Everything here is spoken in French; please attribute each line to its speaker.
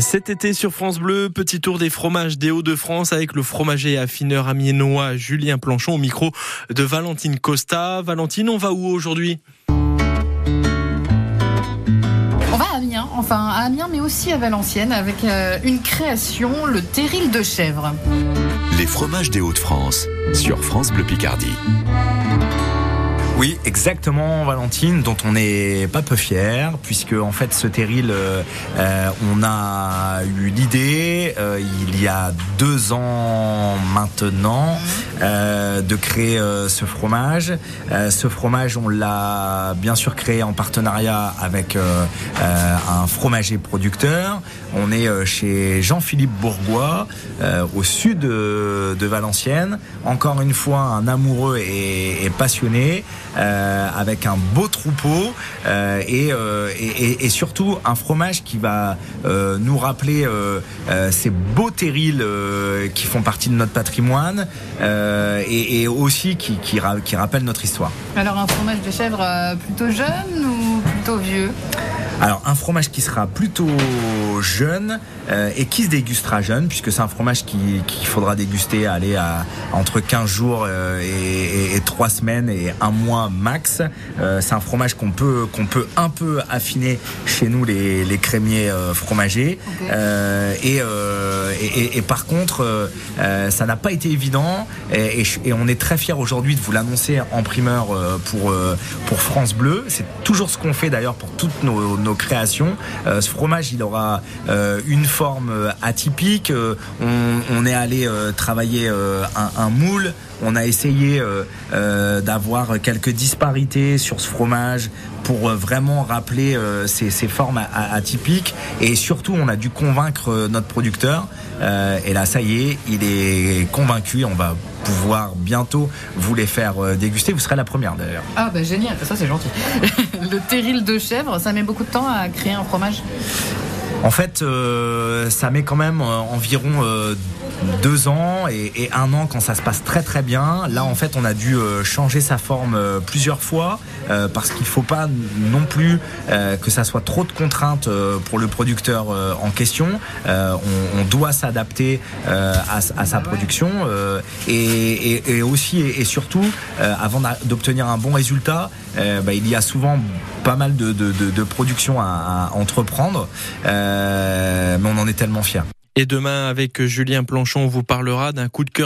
Speaker 1: Cet été sur France Bleu, petit tour des fromages des Hauts-de-France avec le fromager et affineur amiénois Julien Planchon au micro de Valentine Costa. Valentine, on va où aujourd'hui?
Speaker 2: On va à Amiens, enfin à Amiens mais aussi à Valenciennes avec euh, une création, le terril de chèvre.
Speaker 3: Les fromages des Hauts-de-France sur France Bleu Picardie.
Speaker 4: Oui, exactement, Valentine, dont on n'est pas peu fier, puisque en fait ce terril, euh, euh, on a eu l'idée euh, il y a deux ans maintenant euh, de créer ce fromage. Euh, ce fromage, on l'a bien sûr créé en partenariat avec un fromager producteur. On est chez Jean-Philippe Bourgois, euh, au sud de, de Valenciennes. Encore une fois, un amoureux et, et passionné, avec un beau troupeau euh, et, euh, et, et surtout un fromage qui va euh, nous rappeler euh, euh, ces beaux terrils euh, qui font partie de notre patrimoine euh, et, et aussi qui, qui, qui rappellent notre histoire.
Speaker 2: Alors un fromage de chèvre euh, plutôt jeune ou plutôt vieux?
Speaker 4: Alors un fromage qui sera plutôt jeune euh, et qui se dégustera jeune puisque c'est un fromage qui- qu'il faudra déguster aller à entre 15 jours euh, et, et, et 3 semaines et un mois max. Euh, c'est un fromage qu'on peut qu'on peut un peu affiner chez nous les, les crémiers euh, fromagers. Euh, et, euh, et, et- par contre ça n'a pas été évident et, on est très fiers aujourd'hui de vous l'annoncer en primeur euh, pour, euh, pour France Bleu. C'est toujours ce qu'on fait d'ailleurs pour toutes nos, nos créations. Euh, ce fromage, il aura euh, une forme euh, atypique. On, est allé travailler un, un moule. On a essayé d'avoir quelques disparités sur ce fromage pour vraiment rappeler ces, formes atypiques. Et surtout, on a dû convaincre notre producteur. Et là, ça y est, il est convaincu. On va pouvoir bientôt vous les faire euh, déguster. Vous serez la première d'ailleurs.
Speaker 2: Ah bah génial, ça c'est gentil. le terril de chèvre, ça met beaucoup de temps à créer un fromage?
Speaker 4: En fait, euh, ça met quand même euh, environ euh, deux ans et, et un an quand ça se passe très très bien. Là, en fait, on a dû euh, changer sa forme euh, plusieurs fois euh, parce qu'il faut pas non plus que ça soit trop de contraintes pour le producteur en question. On, on doit s'adapter à, à sa production et, et- et aussi et, surtout, avant d'obtenir un bon résultat, bah, il y a souvent pas mal de, de, de, de productions à, à entreprendre, mais on en est tellement fiers.
Speaker 1: Et demain, avec Julien Planchon, on vous parlera d'un coup de cœur